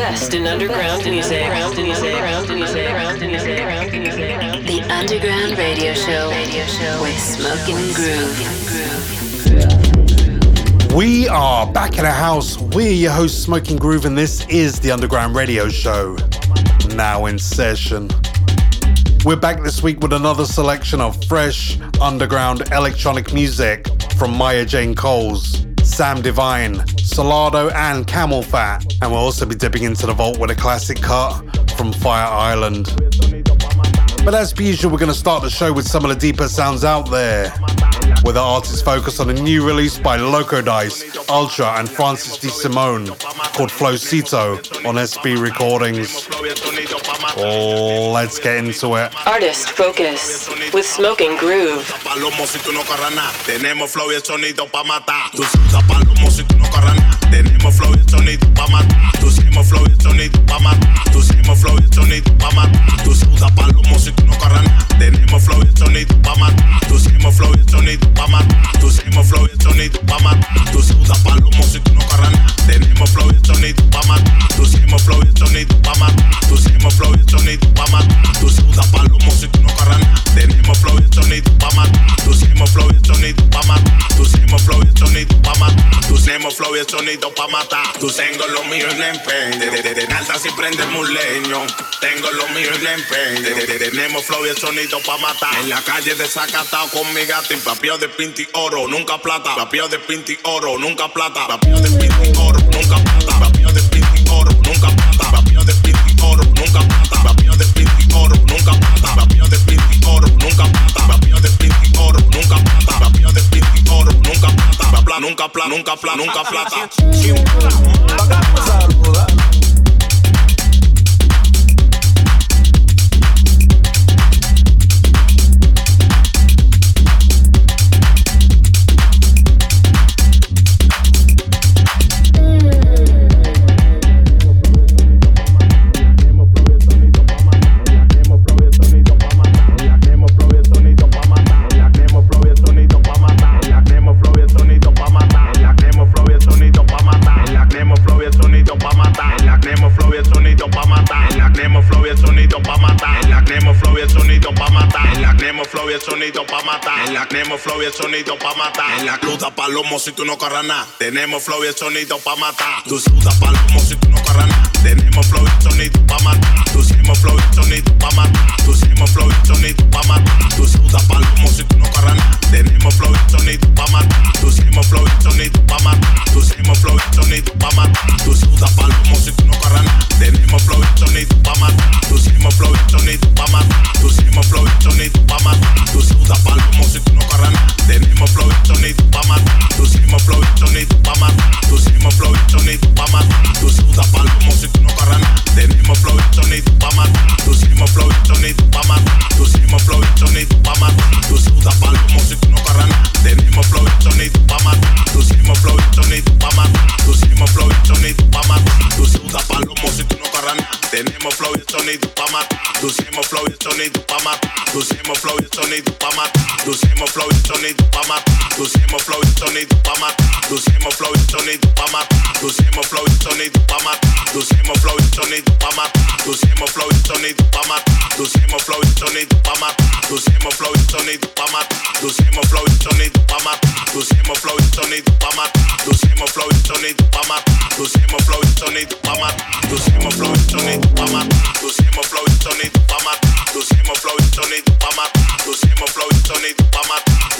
best in underground music. The Underground Radio Show with Smokingroove. We are back in the house. We're your host, Smokingroove, and this is the Underground Radio Show. Now in session. We're back this week with another selection of fresh, underground electronic music from Maya Jane Coles, Sam Divine, Solardo, and CamelPhat. And we'll also be dipping into the vault with a classic cut from Fire Island. But as per usual, we're going to start the show with some of the deeper sounds out there. With the artist focus on a new release by Loco Dice, VLTRA, and Francis De Simone called Flowcito on SB Recordings. Oh, let's get into it. Artist Focus with Smokingroove. Tenemos flow y sonido pa' matar. Tú palomo si tú no Tenemos flow y sonido pa' matar. Tú flow y sonido pa' matar. Tú flow y sonido pa' matar. Tú palomo si tú no Tenemos flow y sonido pa' matar. Tú flow y sonido pa' matar. Tú flow y sonido pa' matar. Tú palomo si tú no Tenemos flow y sonido pa' matar. Tú flow y sonido pa' matar. Tú flow y sonido pa' matar. Palomo si tú no Tenemos flow y sonido pa' matar. Tú flow y sonido pa' matar. Tú flow y sonido pa' matar. Tú flow y sonido pa' matar. Tú tengo lo mío en empeño. De alta si prendemos leño. Tengo lo mío en empeño. Tenemos flow y sonido pa' matar. En la calle desacatado con mi gato. Papio de pinti oro, nunca plata. Papio de pinti oro, nunca plata. Papio de pinti oro, nunca plata. Papio de pinti oro, nunca plata. Plata, nunca plata, si tú no corras nada. Tenemos flow y el sonido pa' matar. Tú sudas palomo si sonido pa' matar. Tu flow y sonido pa' matar. Tu flow y sonido pa' matar. Tu flow y sonido pa' matar. Tu flow y sonido pa' matar. Tu flow y sonido pa' matar. Tu flow y sonido pa' matar. Tu flow y sonido pa' matar. Tu flow y sonido pa' matar. Tu flow y sonido pa' matar. Tu flow y sonido pa' matar. Tu flow y sonido pa' matar. Tu flow y sonido pa' matar. Tu flow y sonido pa' matar. Tu flow y sonido pa' matar. Tu flow y sonido pa' matar.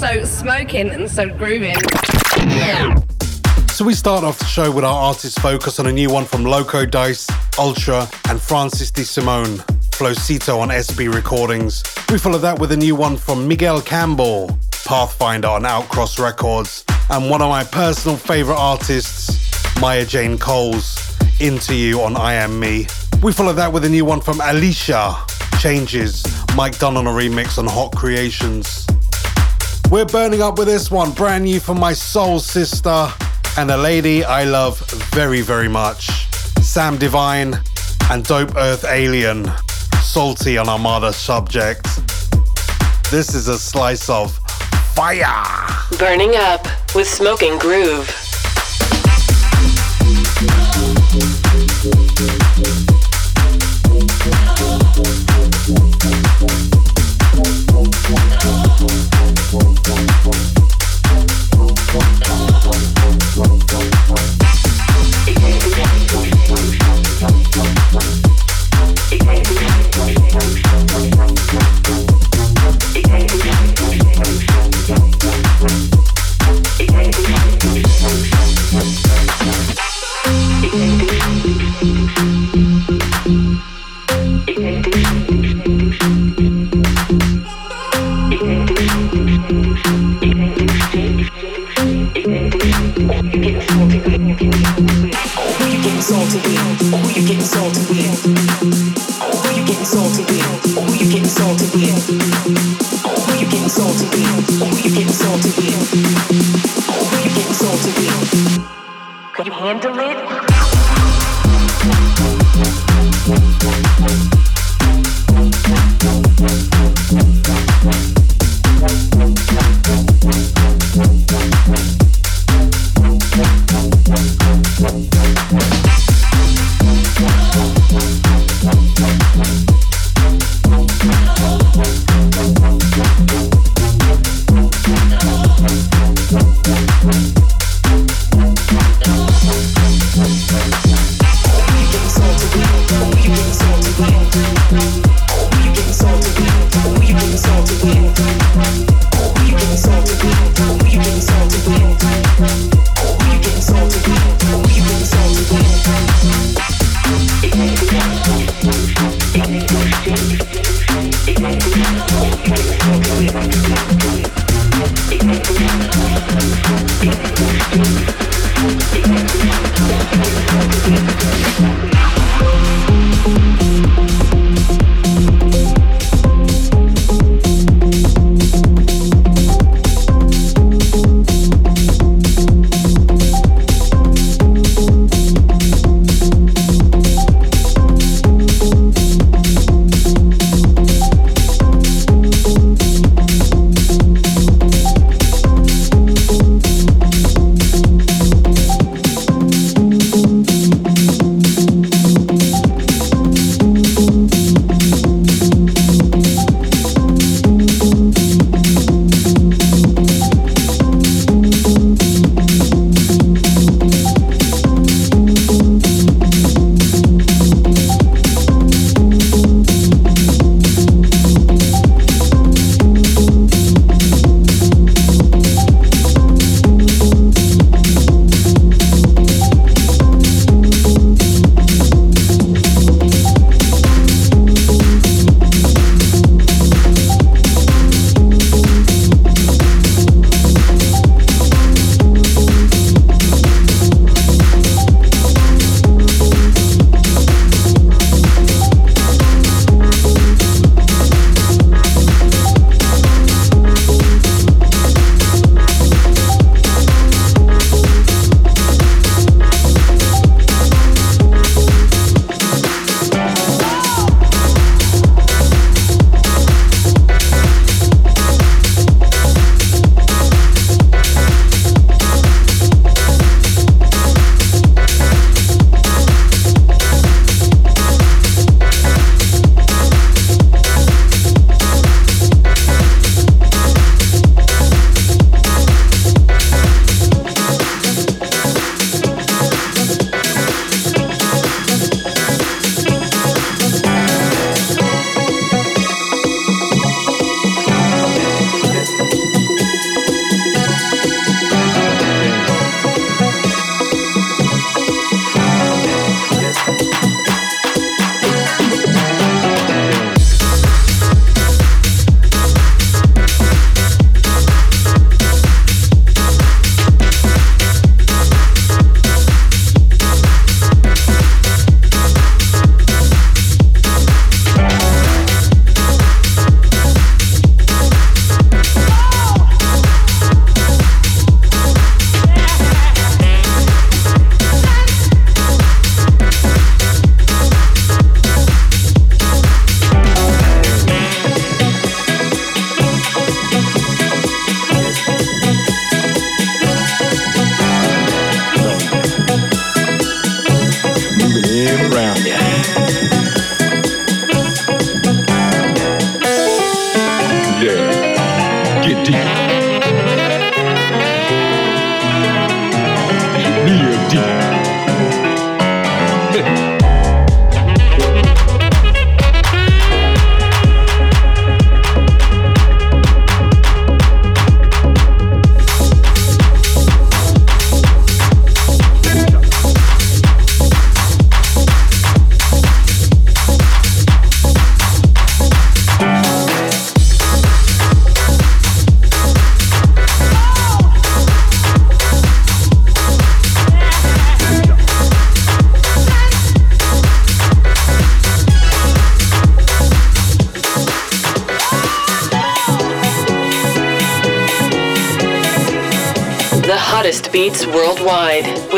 So smoking and so grooving. So we start off the show with our artist focus on a new one from Loco Dice, VLTRA, and Francis de Simone, Flowcito on SB Recordings. We follow that with a new one from Miguel Campbell, Pathfinder on Outcross Records, and one of my personal favorite artists, Maya Jane Coles, In2u on I/AM/ME. We follow that with a new one from Alisha, Changes, Mike Dunn on a remix on Hot Creations. We're burning up with this one, brand new from my soul sister and a lady I love very, very much. Sam Divine and Dope Earth Alien, salty on Armada Subjekt. This is a slice of fire. Burning up with Smokingroove.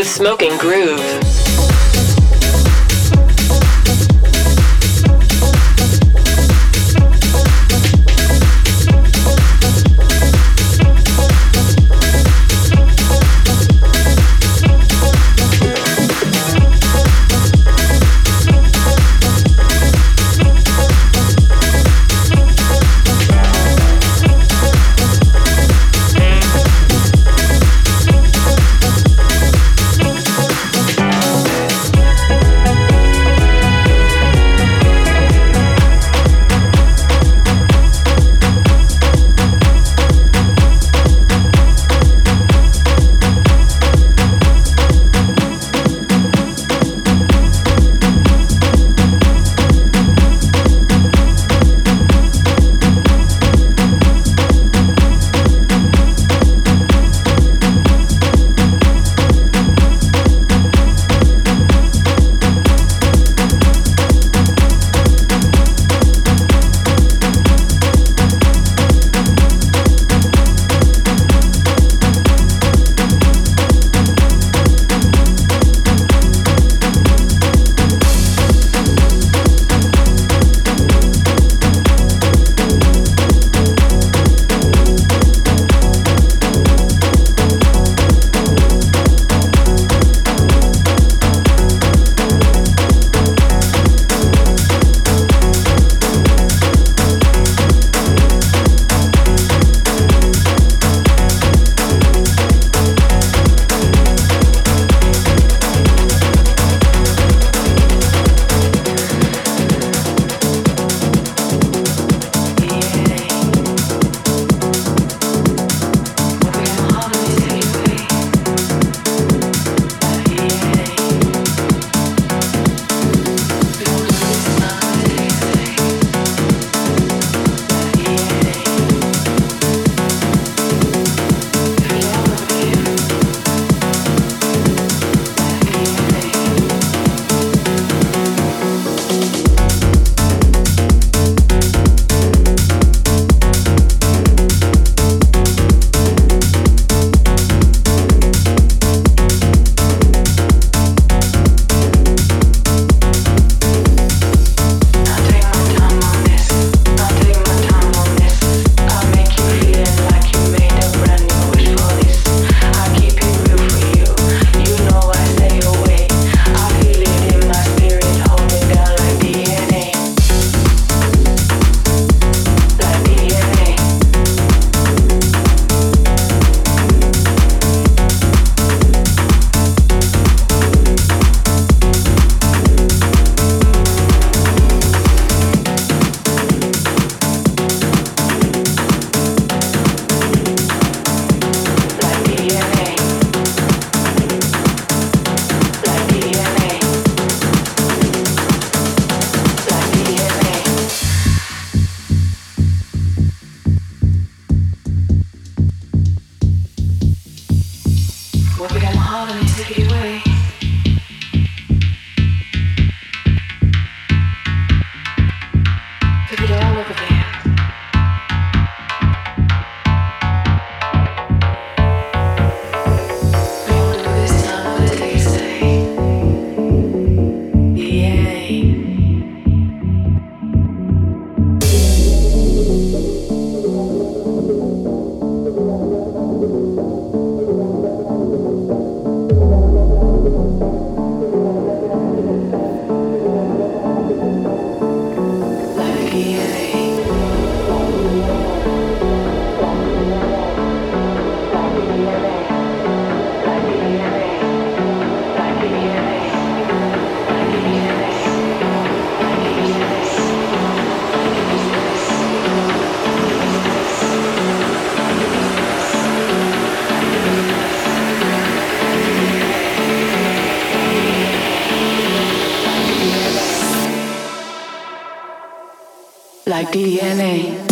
Smoking Groove. DNA.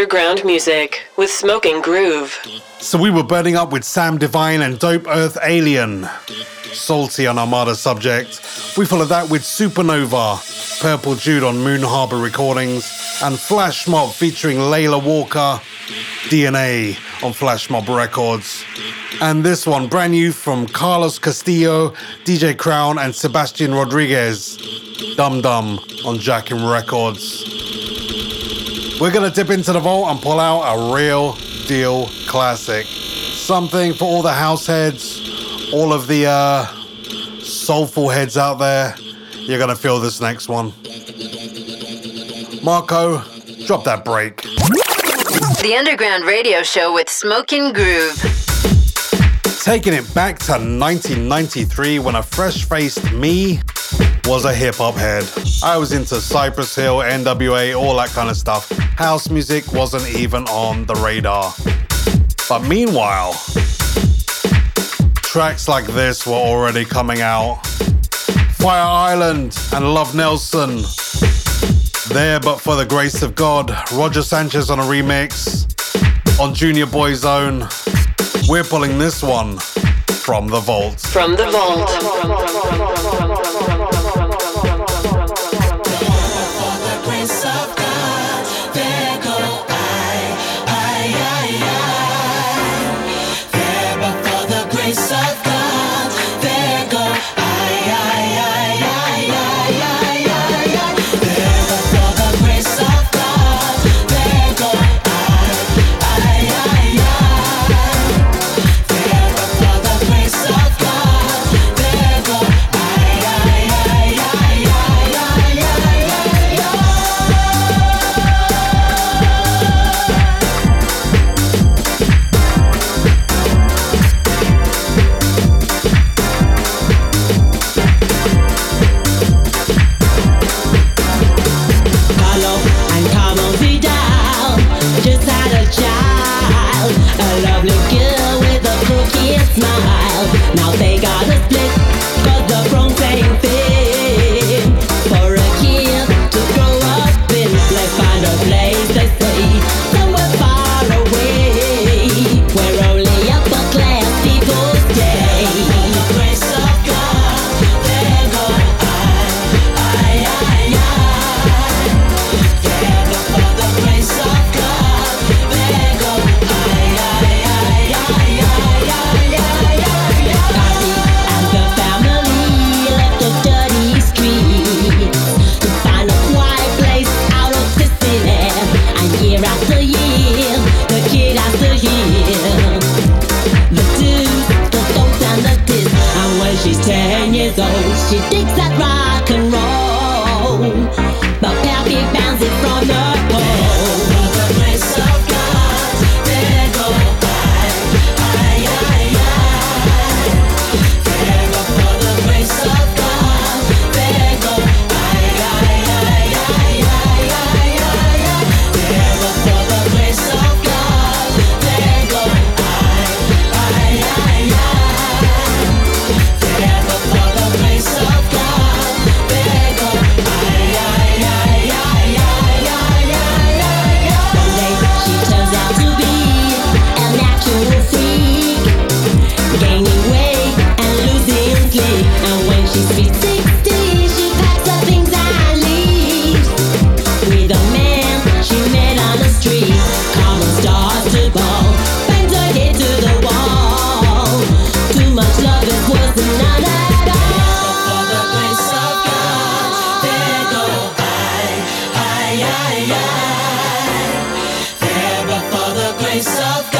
Underground music with Smokingroove. So we were burning up with Sam Divine and Dope Earth Alien. Salty on Armada Subjekt. We followed that with Supernova, Purple Jude on Moon Harbour Recordings, and Flashmob featuring Laila Walker, DNA on Flashmob Records. And this one, brand new from Karlos Kastillo, DJ Crown, and Sebastian Rodriguez, Dum Dum on Jacking Records. We're gonna dip into the vault and pull out a real deal classic. Something for all the house heads, all of the uh, soulful heads out there. You're gonna feel this next one. Marco, drop that break. The Underground Radio Show with Smokingroove. Taking it back to 1993 when a fresh faced me was a hip hop head. I was into Cypress Hill, NWA, all that kind of stuff. House music wasn't even on the radar. But meanwhile, tracks like this were already coming out. Fire Island and Love Nelson. There, but for the grace of God, Roger Sanchez on a remix. On Junior Boy's Own, we're pulling this one from the vault. From the vault. soft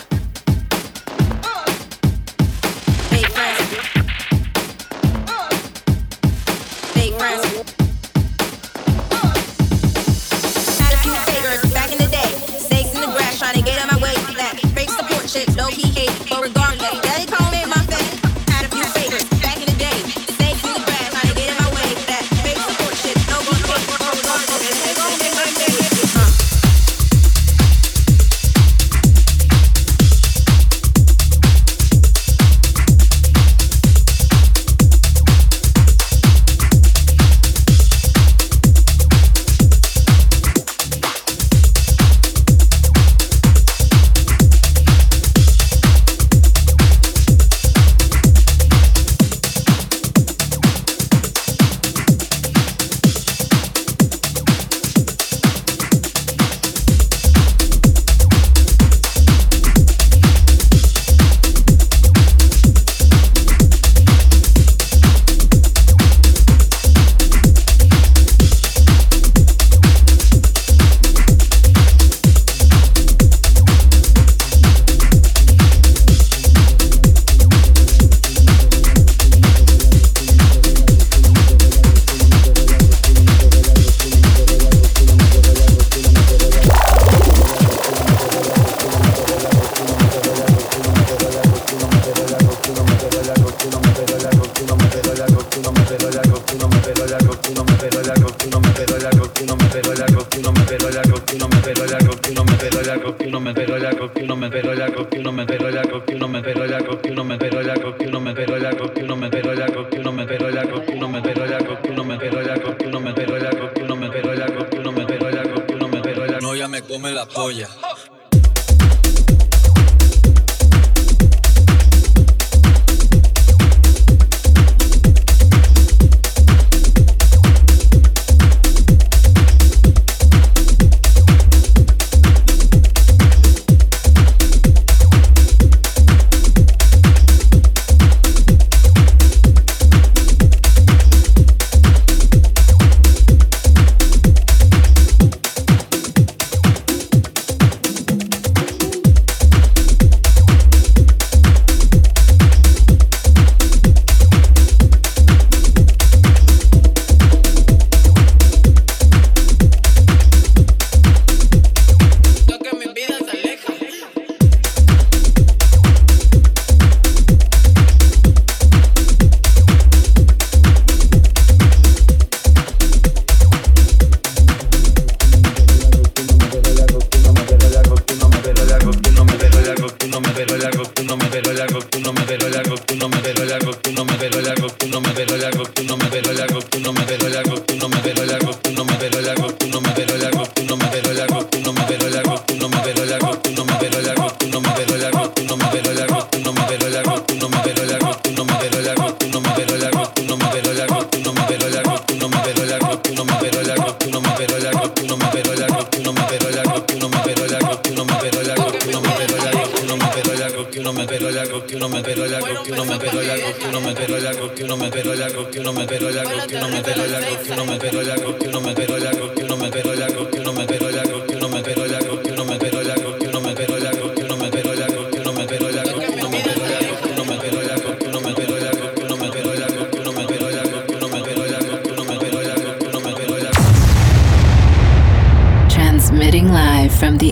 come la polla.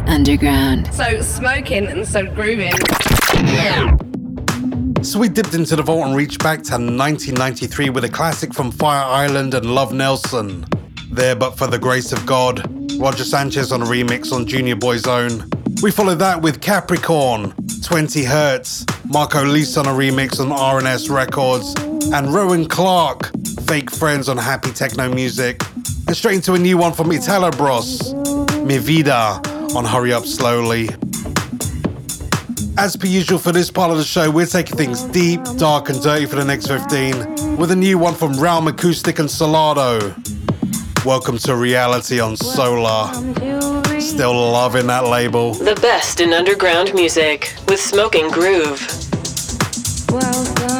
Me come la polla and so grooving. So we dipped into the vault and reached back to 1993 with a classic from Fire Island and Love Nelson. There, but for the grace of God, Roger Sanchez on a remix on Junior Boy's Own. We followed that with Capricorn, 20 Hertz, Marco Lys on a remix on R&S Records, and Rowen Clark, Fake Friends on Happy Techno Music. And straight into a new one from Italobros, Mi Vida on Hurry Up Slowly. As per usual for this part of the show, we're taking things deep, dark, and dirty for the next 15 with a new one from Raumakustik and Solardo. Welcome to reality on Sola. Still loving that label. The best in underground music with Smokingroove. Welcome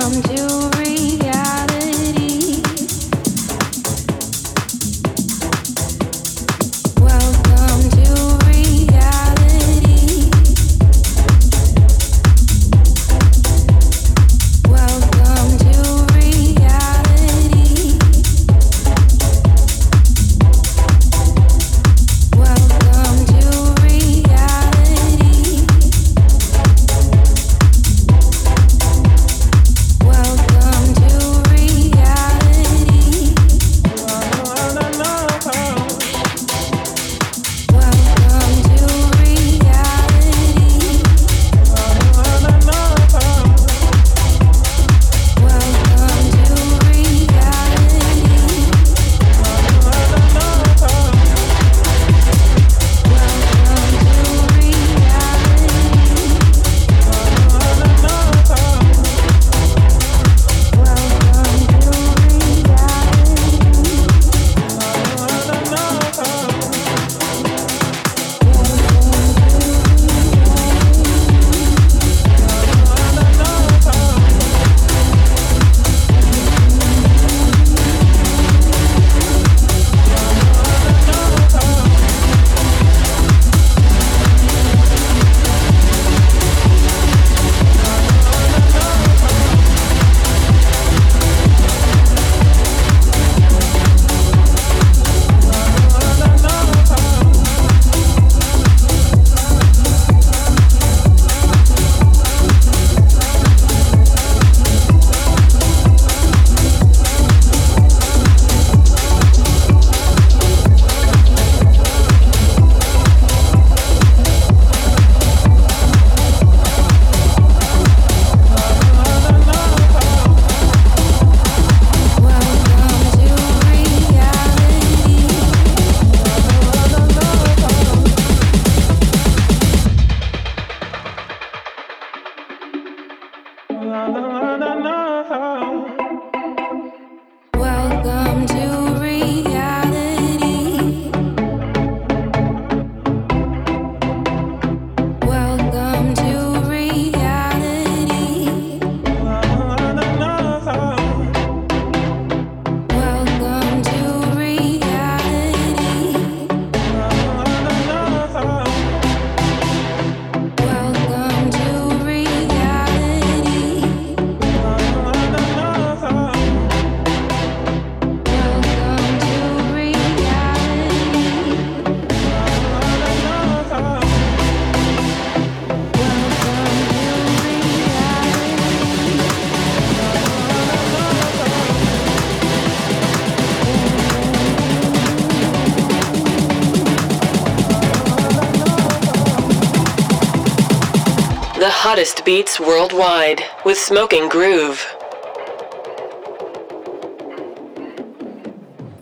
hottest beats worldwide with Smokingroove.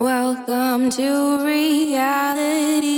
Welcome to reality.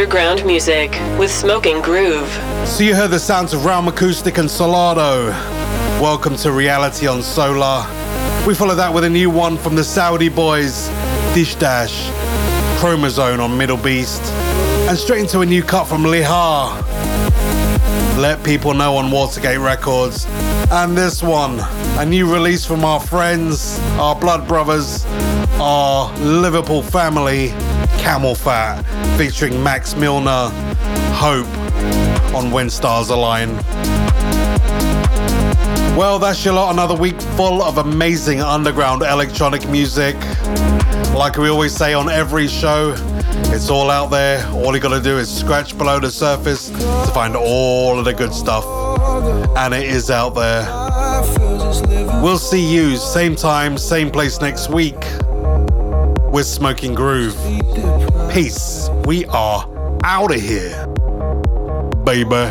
Underground music with Smokingroove. So you heard the sounds of Raumakustik and Solardo. Welcome to Reality on Sola. We follow that with a new one from the Saudi boys, Dish Dash, Chromosome on MDLBEAST, and straight into a new cut from Lehar. Let people know on Watergate Records. And this one, a new release from our friends, our blood brothers, our Liverpool family, CamelPhat, featuring Max Milner, Hope on When Stars Align. Well, that's your lot. Another week full of amazing underground electronic music. Like we always say on every show, it's all out there. All you gotta do is scratch below the surface to find all of the good stuff. And it is out there. We'll see you same time, same place next week with Smokingroove. Peace. We are out of here. Baby.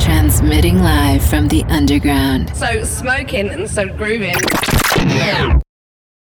Transmitting live from the underground. So smoking and so grooving.